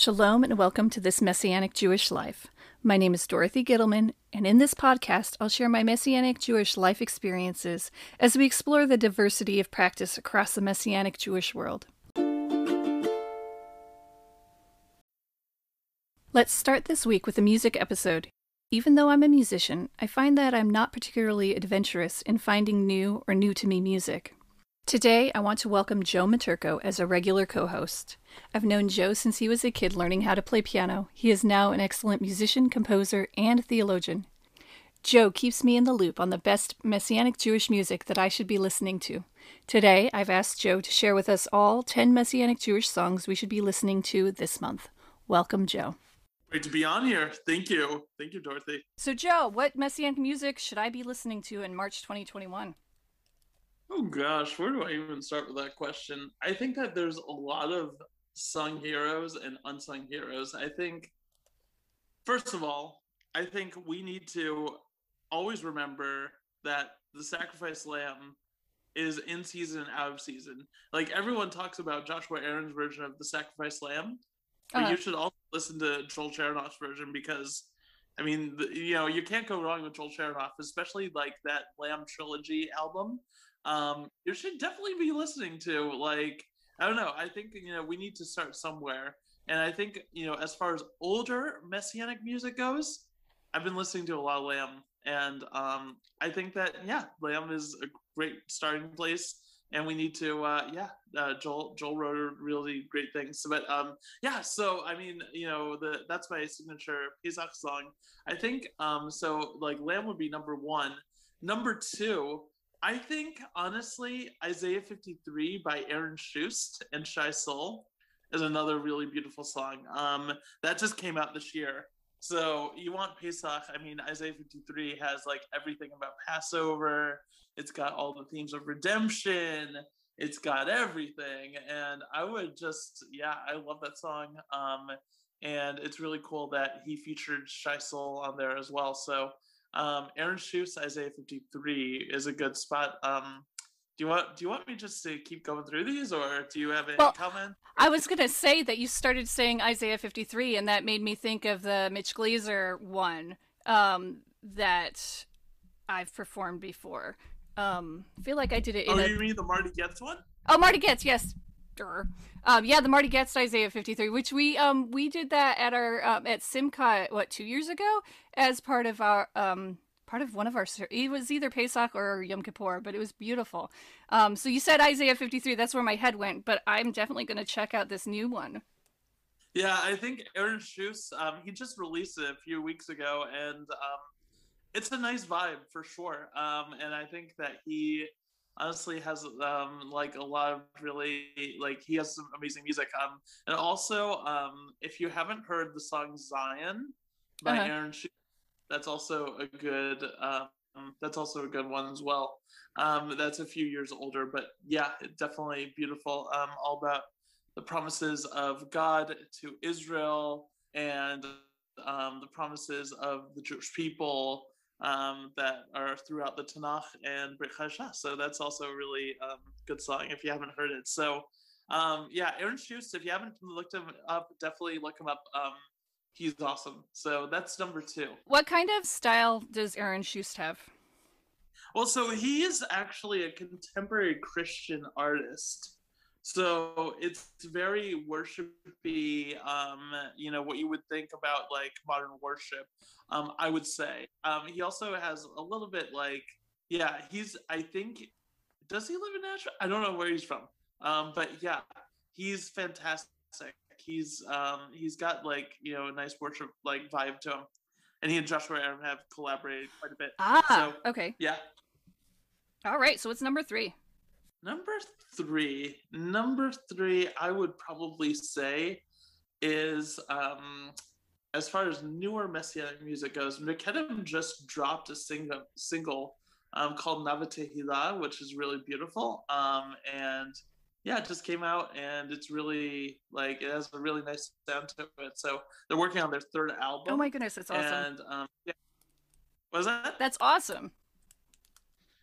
Shalom and welcome to this Messianic Jewish Life. My name is Dorothy Gittleman, and in this podcast, I'll share my Messianic Jewish life experiences as we explore the diversity of practice across the Messianic Jewish world. Let's start this week with a music episode. Even though I'm a musician, I find that I'm not particularly adventurous in finding new or new to me music. Today, I want to welcome Joe Maturko as a regular co host. I've known Joe since he was a kid learning how to play piano. He is now an excellent musician, composer, and theologian. Joe keeps me in the loop on the best Messianic Jewish music that I should be listening to. Today, I've asked Joe to share with us all 10 Messianic Jewish songs we should be listening to this month. Welcome, Joe. Great to be on here. Thank you. Thank you, Dorothy. So, Joe, what Messianic music should I be listening to in March 2021? Oh gosh, where do I even start with that question? I think that there's a lot of sung heroes and unsung heroes. I think, first of all, I think we need to always remember that the sacrifice lamb is in season and out of season. Like everyone talks about Joshua Aaron's version of the sacrifice lamb, but uh-huh. you should also listen to Joel Chernoff's version because I mean, the, you know, you can't go wrong with Joel Chernoff, especially like that Lamb trilogy album um, you should definitely be listening to. Like, I don't know. I think you know we need to start somewhere, and I think you know as far as older messianic music goes, I've been listening to a lot of Lamb, and um, I think that yeah, Lamb is a great starting place. And we need to, uh, yeah. Uh, Joel Joel wrote really great things, but um, yeah. So I mean, you know, the that's my signature Pesach song. I think um, so. Like Lamb would be number one. Number two, I think honestly, Isaiah 53 by Aaron Shust and Shai Sol is another really beautiful song. Um, that just came out this year. So you want Pesach? I mean, Isaiah 53 has like everything about Passover. It's got all the themes of redemption. It's got everything, and I would just, yeah, I love that song. Um, and it's really cool that he featured Shai Sol on there as well. So um, Aaron Shust, Isaiah 53 is a good spot. Um, do you want do you want me just to keep going through these or do you have any well, comment? I was gonna say that you started saying Isaiah 53 and that made me think of the Mitch Glaser one um, that I've performed before. Um, I feel like I did it. In. Oh, a... you mean the Marty Goetz one? Oh, Marty Goetz, yes. Um, yeah, the Marty Goetz Isaiah 53, which we um we did that at our um, at Simchat what two years ago as part of our um part of one of our it was either Pesach or Yom Kippur, but it was beautiful. Um, so you said Isaiah 53, that's where my head went, but I'm definitely going to check out this new one. Yeah, I think Aaron Shust, um, he just released it a few weeks ago, and um, it's a nice vibe for sure. Um, and I think that he honestly has um like a lot of really like he has some amazing music um and also um if you haven't heard the song zion by uh-huh. aaron Shust, that's also a good um that's also a good one as well um that's a few years older but yeah definitely beautiful um all about the promises of god to israel and um the promises of the jewish people um, that are throughout the Tanakh and Brit Chadashah. So that's also a really um, good song if you haven't heard it. So um, yeah, Aaron Shust, if you haven't looked him up, definitely look him up. Um, he's awesome. So that's number two. What kind of style does Aaron Shust have? Well, so he is actually a contemporary Christian artist. So it's very worshipy, um, you know, what you would think about like modern worship, um, I would say. Um, he also has a little bit like, yeah, he's, I think, does he live in Nashville? I don't know where he's from. Um, but yeah, he's fantastic. He's, um, he's got like, you know, a nice worship like vibe to him. And he and Joshua Aaron have collaborated quite a bit. Ah, so, okay. Yeah. All right. So it's number three? Number three, number three, I would probably say is um, as far as newer messianic music goes. Miqedem just dropped a single single um, called Navatehila, which is really beautiful. Um, and yeah, it just came out, and it's really like it has a really nice sound to it. So they're working on their third album. Oh my goodness, it's awesome! And um, yeah, was that? That's awesome.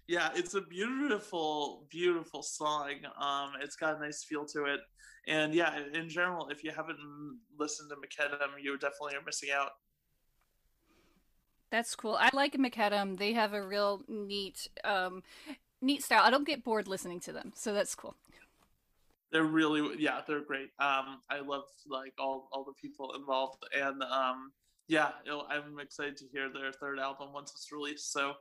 Yeah, it's a beautiful, beautiful song. Um, it's got a nice feel to it, and yeah, in general, if you haven't listened to Miqedem, you definitely are missing out. That's cool. I like Miqedem. They have a real neat, um, neat style. I don't get bored listening to them, so that's cool. They're really, yeah, they're great. Um, I love like all all the people involved, and um, yeah, I'm excited to hear their third album once it's released. So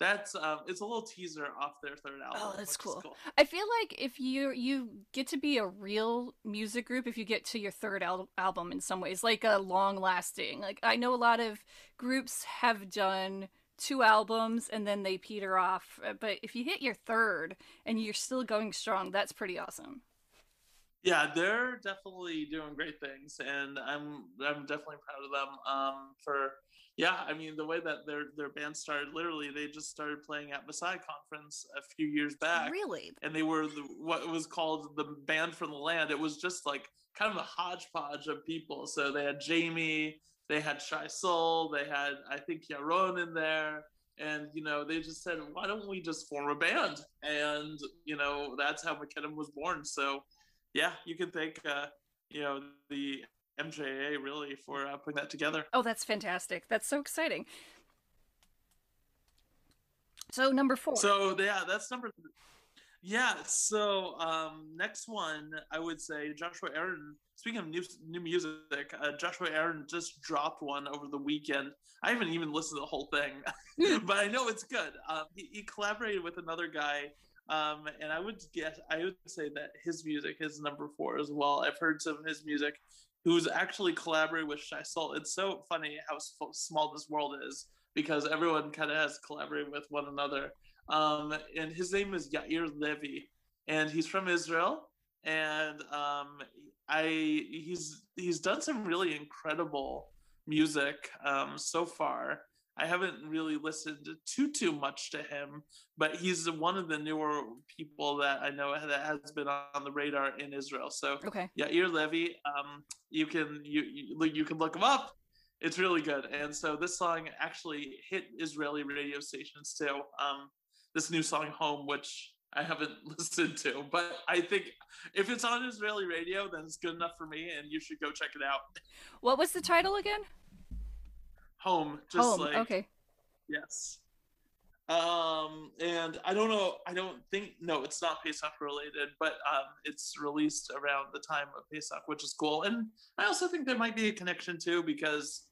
that's um, it's a little teaser off their third album. Oh, that's cool. cool. I feel like if you you get to be a real music group if you get to your third al- album in some ways, like a long lasting. Like I know a lot of groups have done two albums and then they peter off, uh, but if you hit your third and you're still going strong, that's pretty awesome. Yeah, they're definitely doing great things, and I'm I'm definitely proud of them um, for yeah, I mean the way that their their band started, literally they just started playing at Messiah Conference a few years back. Really? And they were the, what was called the band from the land. It was just like kind of a hodgepodge of people. So they had Jamie, they had Shai Sol, they had I think Yaron in there. And you know, they just said, why don't we just form a band? And you know, that's how Miqedem was born. So yeah, you can thank uh, you know the MJA really for uh, putting that together. Oh, that's fantastic! That's so exciting. So number four. So yeah, that's number. Yeah. So um, next one, I would say Joshua Aaron. Speaking of new new music, uh, Joshua Aaron just dropped one over the weekend. I haven't even listened to the whole thing, but I know it's good. Um, he, he collaborated with another guy um, and I would guess I would say that his music is number four as well. I've heard some of his music who's actually collaborated with Shai Sol. It's so funny how small this world is because everyone kind of has collaborated with one another. Um, and his name is Yair Levy, and he's from Israel. And um, I he's he's done some really incredible music um, so far. I haven't really listened too too much to him, but he's one of the newer people that I know that has been on the radar in Israel. So okay, yeah, Yair Levy, um, you can you, you you can look him up. It's really good, and so this song actually hit Israeli radio stations too. Um, this new song "Home," which I haven't listened to, but I think if it's on Israeli radio, then it's good enough for me, and you should go check it out. What was the title again? Home just home. like okay. Yes. Um and i don't know i don't think no it's not pesach related but um it's released around the time of pesach which is cool. And i also think there might be a connection too because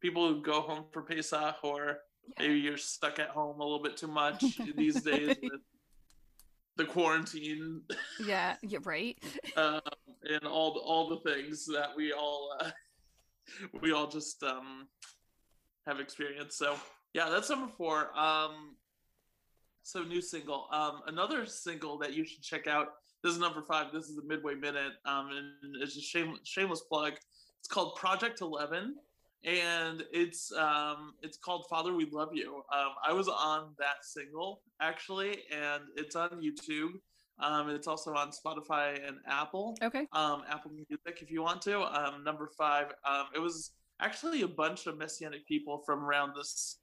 people who go home for pesach or maybe you're stuck at home a little bit too much these days with the quarantine. Yeah you're right. Um, and all the, all the things that we all uh, we all just um have experienced. So yeah, that's number four. Um, so new single. Um, another single that you should check out. This is number five. This is the midway minute. Um, and it's a shame, shameless plug. It's called Project Eleven, and it's um, it's called Father We Love You. Um, I was on that single actually, and it's on YouTube. Um, it's also on Spotify and Apple. Okay. Um, Apple Music if you want to. Um, number five. Um, it was actually a bunch of messianic people from around this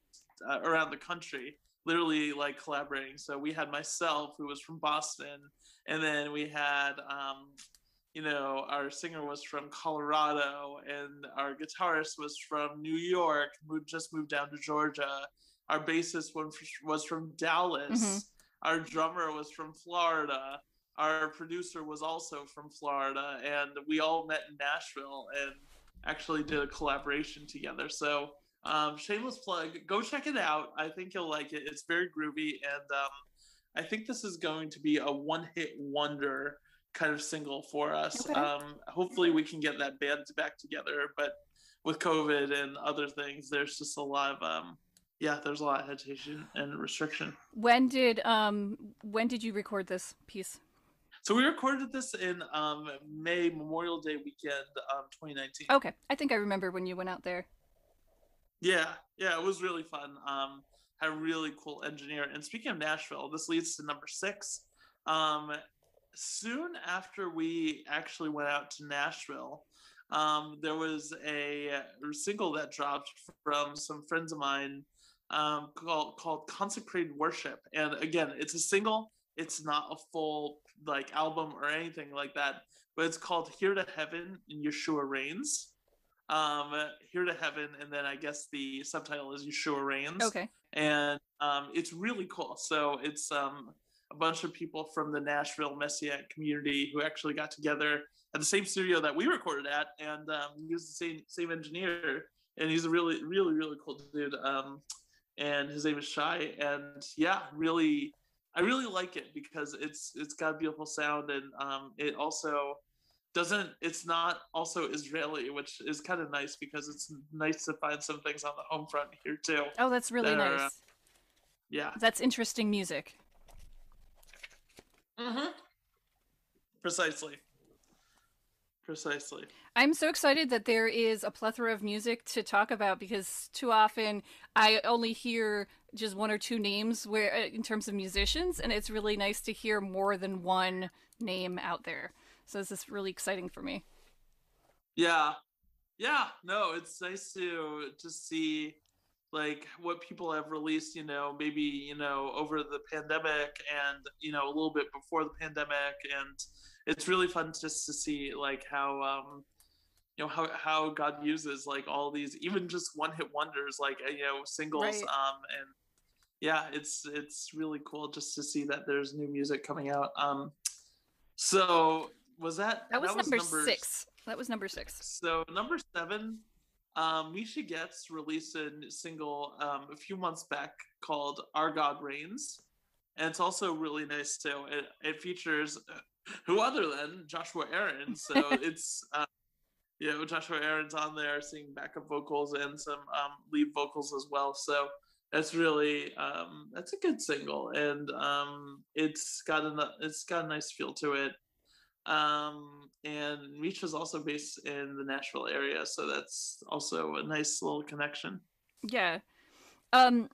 uh, around the country literally like collaborating. So we had myself who was from boston and then we had um, you know our singer was from colorado and our guitarist was from new york who just moved down to georgia. Our bassist was from dallas. Mm-hmm. our drummer was from florida. Our producer was also from florida and we all met in nashville and actually did a collaboration together. So um, shameless plug, go check it out. I think you'll like it. It's very groovy, and um, I think this is going to be a one-hit wonder kind of single for us. Okay. Um, hopefully, we can get that band back together, but with COVID and other things, there's just a lot of um, yeah, there's a lot of hesitation and restriction. When did um when did you record this piece? So we recorded this in um, May Memorial Day weekend, um, 2019. Okay, I think I remember when you went out there. Yeah, yeah, it was really fun. Um, had a really cool engineer. And speaking of Nashville, this leads to number six. Um, soon after we actually went out to Nashville, um, there was a, single that dropped from some friends of mine um, called called Consecrated Worship, and again, it's a single. It's not a full like album or anything like that, but it's called "Here to Heaven" and Yeshua Reigns. Um, "Here to Heaven," and then I guess the subtitle is Yeshua Reigns. Okay. And um, it's really cool. So it's um, a bunch of people from the Nashville Messianic community who actually got together at the same studio that we recorded at, and um, he was the same same engineer, and he's a really really really cool dude. Um, and his name is Shy, and yeah, really, I really like it because it's it's got a beautiful sound, and um, it also doesn't it's not also Israeli, which is kind of nice because it's nice to find some things on the home front here too. Oh, that's really that are, nice. uh, yeah. That's interesting music. Mm-hmm. Precisely. Precisely. I'm so excited that there is a plethora of music to talk about because too often I only hear just one or two names where uh, in terms of musicians and it's really nice to hear more than one name out there. So this is really exciting for me. Yeah. Yeah. No, it's nice to just see like what people have released, you know, maybe, you know, over the pandemic and, you know, a little bit before the pandemic. And it's really fun just to see like how, um, you know, how, how God uses like all these, even just one hit wonders, like, uh, you know, singles. Right. Um, and yeah, it's, it's really cool just to see that there's new music coming out. Um, so was that, That was, number, six. That was number six. so number seven, um, Misha Goetz released a single um, a few months back called "Our God Reigns," and it's also really nice too. It, it features uh, who other than Joshua Aaron, so it's uh, you know Joshua Aaron's on there singing backup vocals and some um, lead vocals as well. So that's really um, that's a good single, and um, it's got a it's got a nice feel to it. Um and Misha's also based in the Nashville area. So that's also a nice little connection. Yeah. Um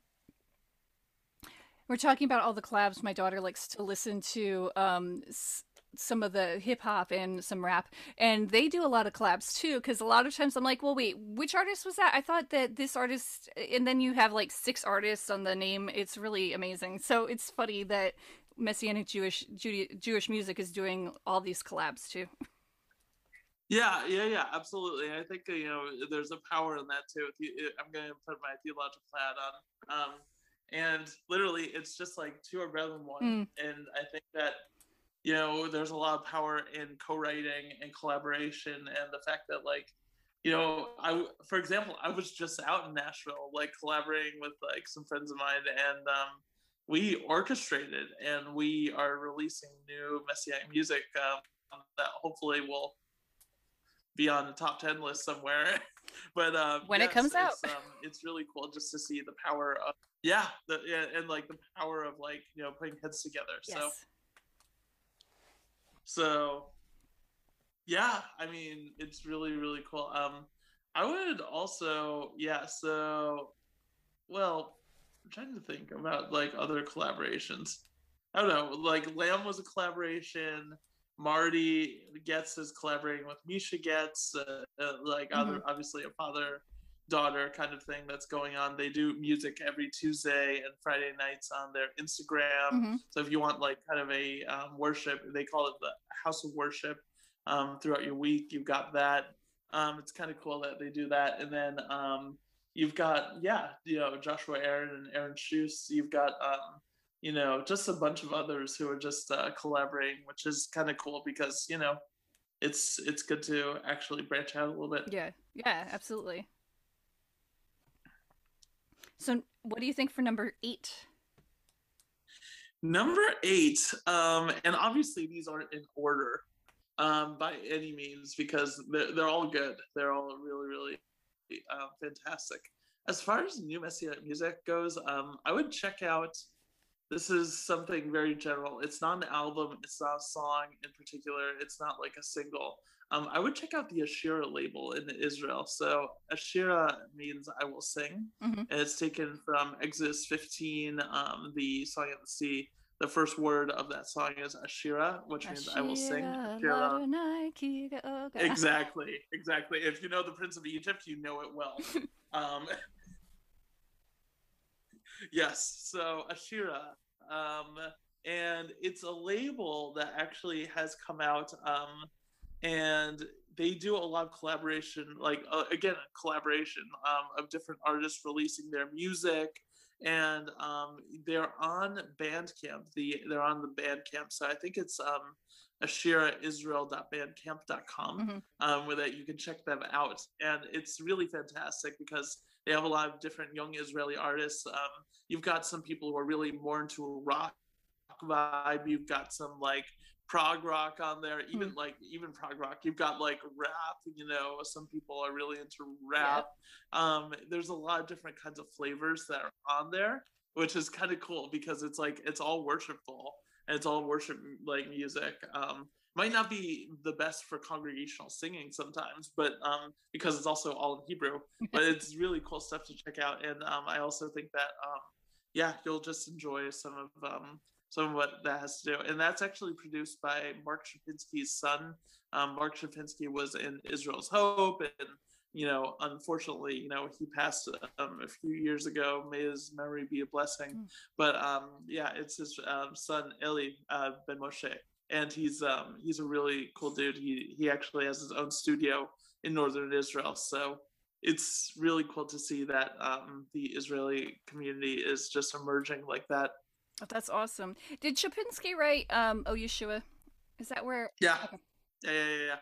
we're talking about all the collabs my daughter likes to listen to. Um s- some of the hip hop and some rap and they do a lot of collabs too cuz a lot of times I'm like, "Well, wait, which artist was that? I thought that this artist and then you have like six artists on the name. It's really amazing. So it's funny that Messianic Jewish Jewish music is doing all these collabs too. yeah yeah yeah absolutely i think uh, you know there's a power in that too uh, i'm going to put my theological hat on um and literally it's just like two are better than one Mm. and i think that you know there's a lot of power in co-writing and collaboration and the fact that like you know i for example i was just out in nashville like collaborating with like some friends of mine and um we orchestrated and we are releasing new messianic music um, that hopefully will be on the top 10 list somewhere but um When it comes out. it's, um, it's really cool just to see the power of yeah the yeah, and like the power of like you know putting heads together Yes. so yeah i mean it's really really cool. Um i would also yeah so well i'm trying to think about like other collaborations. I don't know like lamb was a collaboration marty goetz is collaborating with misha goetz uh, uh, like other obviously a father daughter kind of thing that's going on they do music every tuesday and friday nights on their instagram Mhm. so if you want like kind of a um, worship, they call it the house of worship um, throughout your week. You've got that. Um, it's kind of cool that they do that. And then um, you've got yeah, you know Joshua Aaron and Aaron Shust. You've got um, you know just a bunch of others who are just uh, collaborating, which is kind of cool because you know it's it's good to actually branch out a little bit. Yeah. Yeah, absolutely. So what do you think for number 8? Number eight, um, and obviously these aren't in order um, by any means because they're, they're all good. They're all really, really uh, fantastic. As far as new Messianic music goes, um, I would check out. This is something very general. It's not an album. It's not a song in particular. It's not like a single. Um, I would check out the Ashira label in Israel. So Ashira means I will sing, Mhm. and it's taken from Exodus 15, um, the song of the sea. The first word of that song is Ashira, which means I will sing. Ashira, Ashira. Ladonai, Kiga, Oga. Exactly, exactly. If you know the Prince of Egypt, you know it well. um, yes. So Ashira, um, and it's a label that actually has come out, um, and they do a lot of collaboration, like uh, again, collaboration um, of different artists releasing their music, and um, they're on Bandcamp. The they're on the Bandcamp, so I think it's um, ashiraisrael.bandcamp.com, mm-hmm. um, where that you can check them out, and it's really fantastic because they have a lot of different young Israeli artists. Um, you've got some people who are really more into a rock vibe. You've got some like prog rock on there, even mm. like even prog rock. You've got like rap. You know, some people are really into rap. Yeah. Um, there's a lot of different kinds of flavors that are on there, which is kind of cool because it's like it's all worshipful and it's all worship like music. Um, might not be the best for congregational singing sometimes, but um, because it's also all in Hebrew. but it's really cool stuff to check out, and um, I also think that um, yeah, you'll just enjoy some of um, some of what that has to do. And that's actually produced by Marc Chopinsky's son. Um, Marc Chopinsky was in Israel's Hope, and you know, unfortunately, you know, he passed um, a few years ago. May his memory be a blessing. Mm. But um, yeah, it's his um, son Eli uh, Ben Moshe, and he's um, he's a really cool dude. He he actually has his own studio in northern Israel, so it's really cool to see that um, the Israeli community is just emerging like that Oh, that's awesome. Did Chopinsky write um, "Oh Yeshua"? Is that where? Yeah. Okay. Yeah, yeah, yeah, yeah.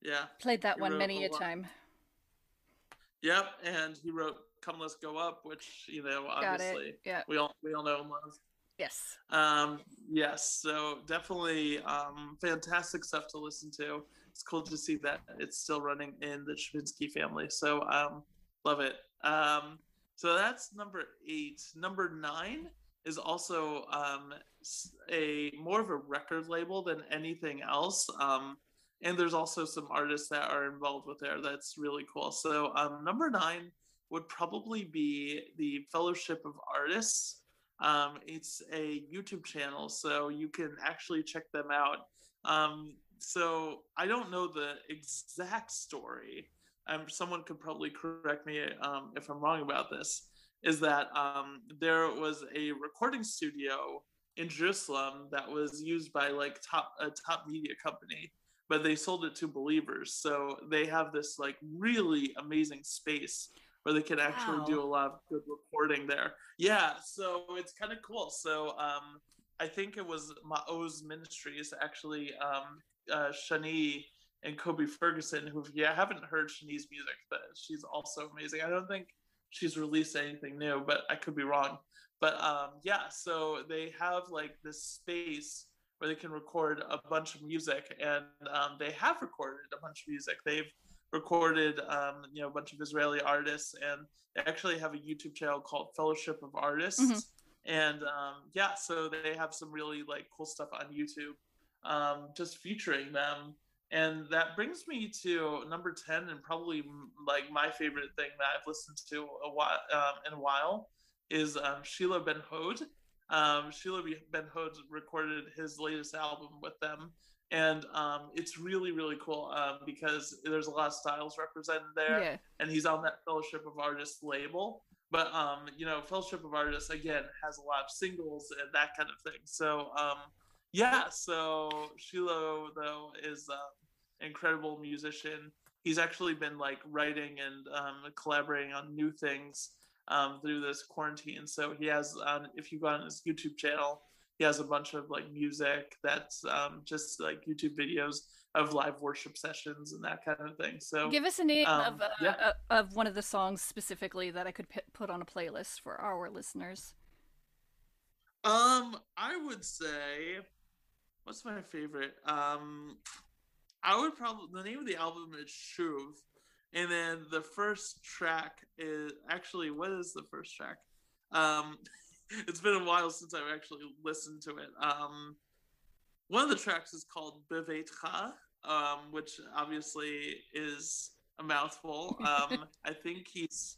Yeah. Played that he one many a, a time. Yep, and he wrote "Come Let's Go Up," which you know, obviously, yeah, we all we all know and love. Yes. Um. Yes. So definitely, um, fantastic stuff to listen to. It's cool to see that it's still running in the Chopinsky family. So, um, love it. Um so that's number eight. Number nine is also um, a more of a record label than anything else. Um, and there's also some artists that are involved with there. That's really cool. So um, number nine would probably be the Fellowship of Artists. Um, it's a YouTube channel, so you can actually check them out. Um, so I don't know the exact story, um, someone could probably correct me um, if I'm wrong about this, is that um, there was a recording studio in Jerusalem that was used by like top a top media company, but they sold it to believers. So they have this like really amazing space where they can actually wow. do a lot of good recording there. Yeah, so it's kind of cool. So um, I think it was Ma'oz Ministries actually um, uh, Shani and Kobi Ferguson, who if you haven't heard Shani's music, but she's also amazing. I don't think she's released anything new, but I could be wrong. But um, yeah, so they have like this space where they can record a bunch of music, and um, they have recorded a bunch of music. They've recorded um, you know a bunch of Israeli artists, and they actually have a YouTube channel called Fellowship of Artists. Mm-hmm. And um, yeah, so they have some really like cool stuff on YouTube, um, just featuring them and that brings me to number 10 and probably like my favorite thing that i've listened to a while um, in a while is um, shiloh ben hod um, shiloh ben hod recorded his latest album with them and um, it's really really cool um, because there's a lot of styles represented there yeah. and he's on that fellowship of artists label but um, you know fellowship of artists again has a lot of singles and that kind of thing so yeah, so Shiloh though is an incredible musician. He's actually been like writing and um, collaborating on new things um, through this quarantine. So he has, um, if you go on his YouTube channel, he has a bunch of like music that's um, just like YouTube videos of live worship sessions and that kind of thing. So give us a name um, of uh, yeah. uh, of one of the songs specifically that I could p- put on a playlist for our listeners. Um, I would say, what's my favorite? Um, I would probably the name of the album is Shuv, and then the first track is actually what is the first track? Um, it's been a while since I've actually listened to it. Um, one of the tracks is called Beveitcha, um, which obviously is a mouthful. Um, I think he's,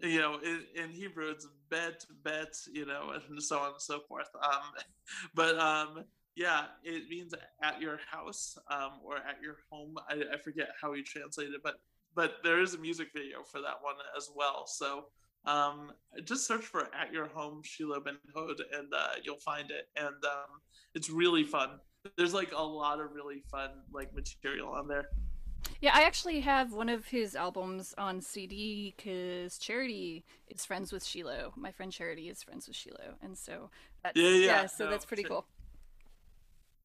you know, in, in, Hebrew it's bet, bet, you know, and so on and so forth. Um, but um, yeah, it means at your house um, or at your home. I, I forget how he translated it, but but there is a music video for that one as well. So Um, just search for "At Your Home" Shiloh Ben Hod, and uh, you'll find it. And um, it's really fun. There's like a lot of really fun like material on there. Yeah, I actually have one of his albums on CD because Charity is friends with Shiloh. My friend Charity is friends with Shiloh, and so that's, yeah, yeah, yeah so no, that's pretty cool.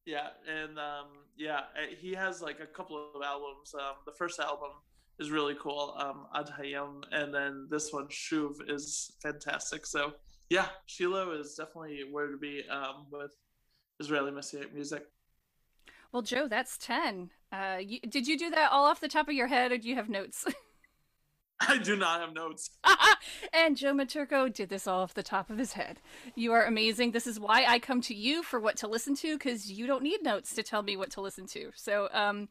Yeah, and um, yeah, he has like a couple of albums. Um, the first album is really cool, um, Ad Hayam, and then this one Shuv is fantastic. So yeah, Shiloh is definitely where to be um, with Israeli Messianic music. Well, Joe, that's ten. Uh, you, did you do that all off the top of your head, or do you have notes? I do not have notes. and Joe Maturko did this all off the top of his head. You are amazing. This is why I come to you for what to listen to because you don't need notes to tell me what to listen to. So, um,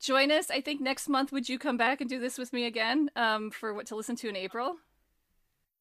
join us. I think next month. Would you come back and do this with me again um, for what to listen to in April?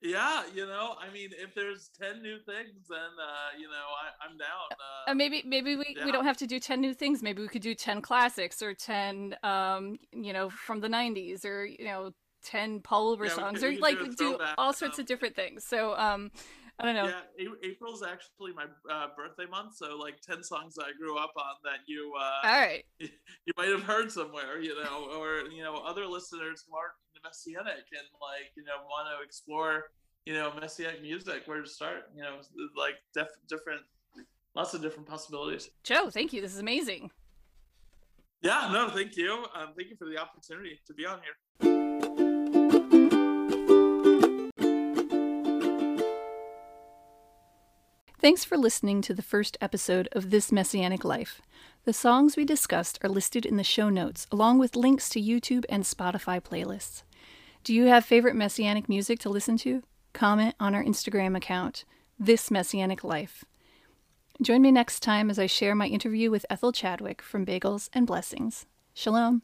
Yeah, you know, I mean, if there's ten new things, then uh, you know, I, am down. Uh, uh, maybe, maybe we, yeah. we don't have to do ten new things. Maybe we could do ten classics or ten, um, you know, from the '90s, or you know, 10 Paul Wilbur yeah, songs or like do, do all sorts um, of different things. So um I don't know. Yeah, April's actually my uh, birthday month, so like 10 songs I grew up on that you uh All right. You might have heard somewhere, you know, or you know, other listeners who aren't messianic and like, you know, want to explore, you know, messianic music, where to start, you know, like def- different lots of different possibilities. Joe, thank you. This is amazing. Yeah, no, thank you. Um, thank you for the opportunity to be on here. Thanks for listening to the first episode of This Messianic Life. The songs we discussed are listed in the show notes, along with links to YouTube and Spotify playlists. Do you have favorite Messianic music to listen to? Comment on our Instagram account, This Messianic Life. Join me next time as I share my interview with Ethel Chadwick from Bagels and Blessings. Shalom.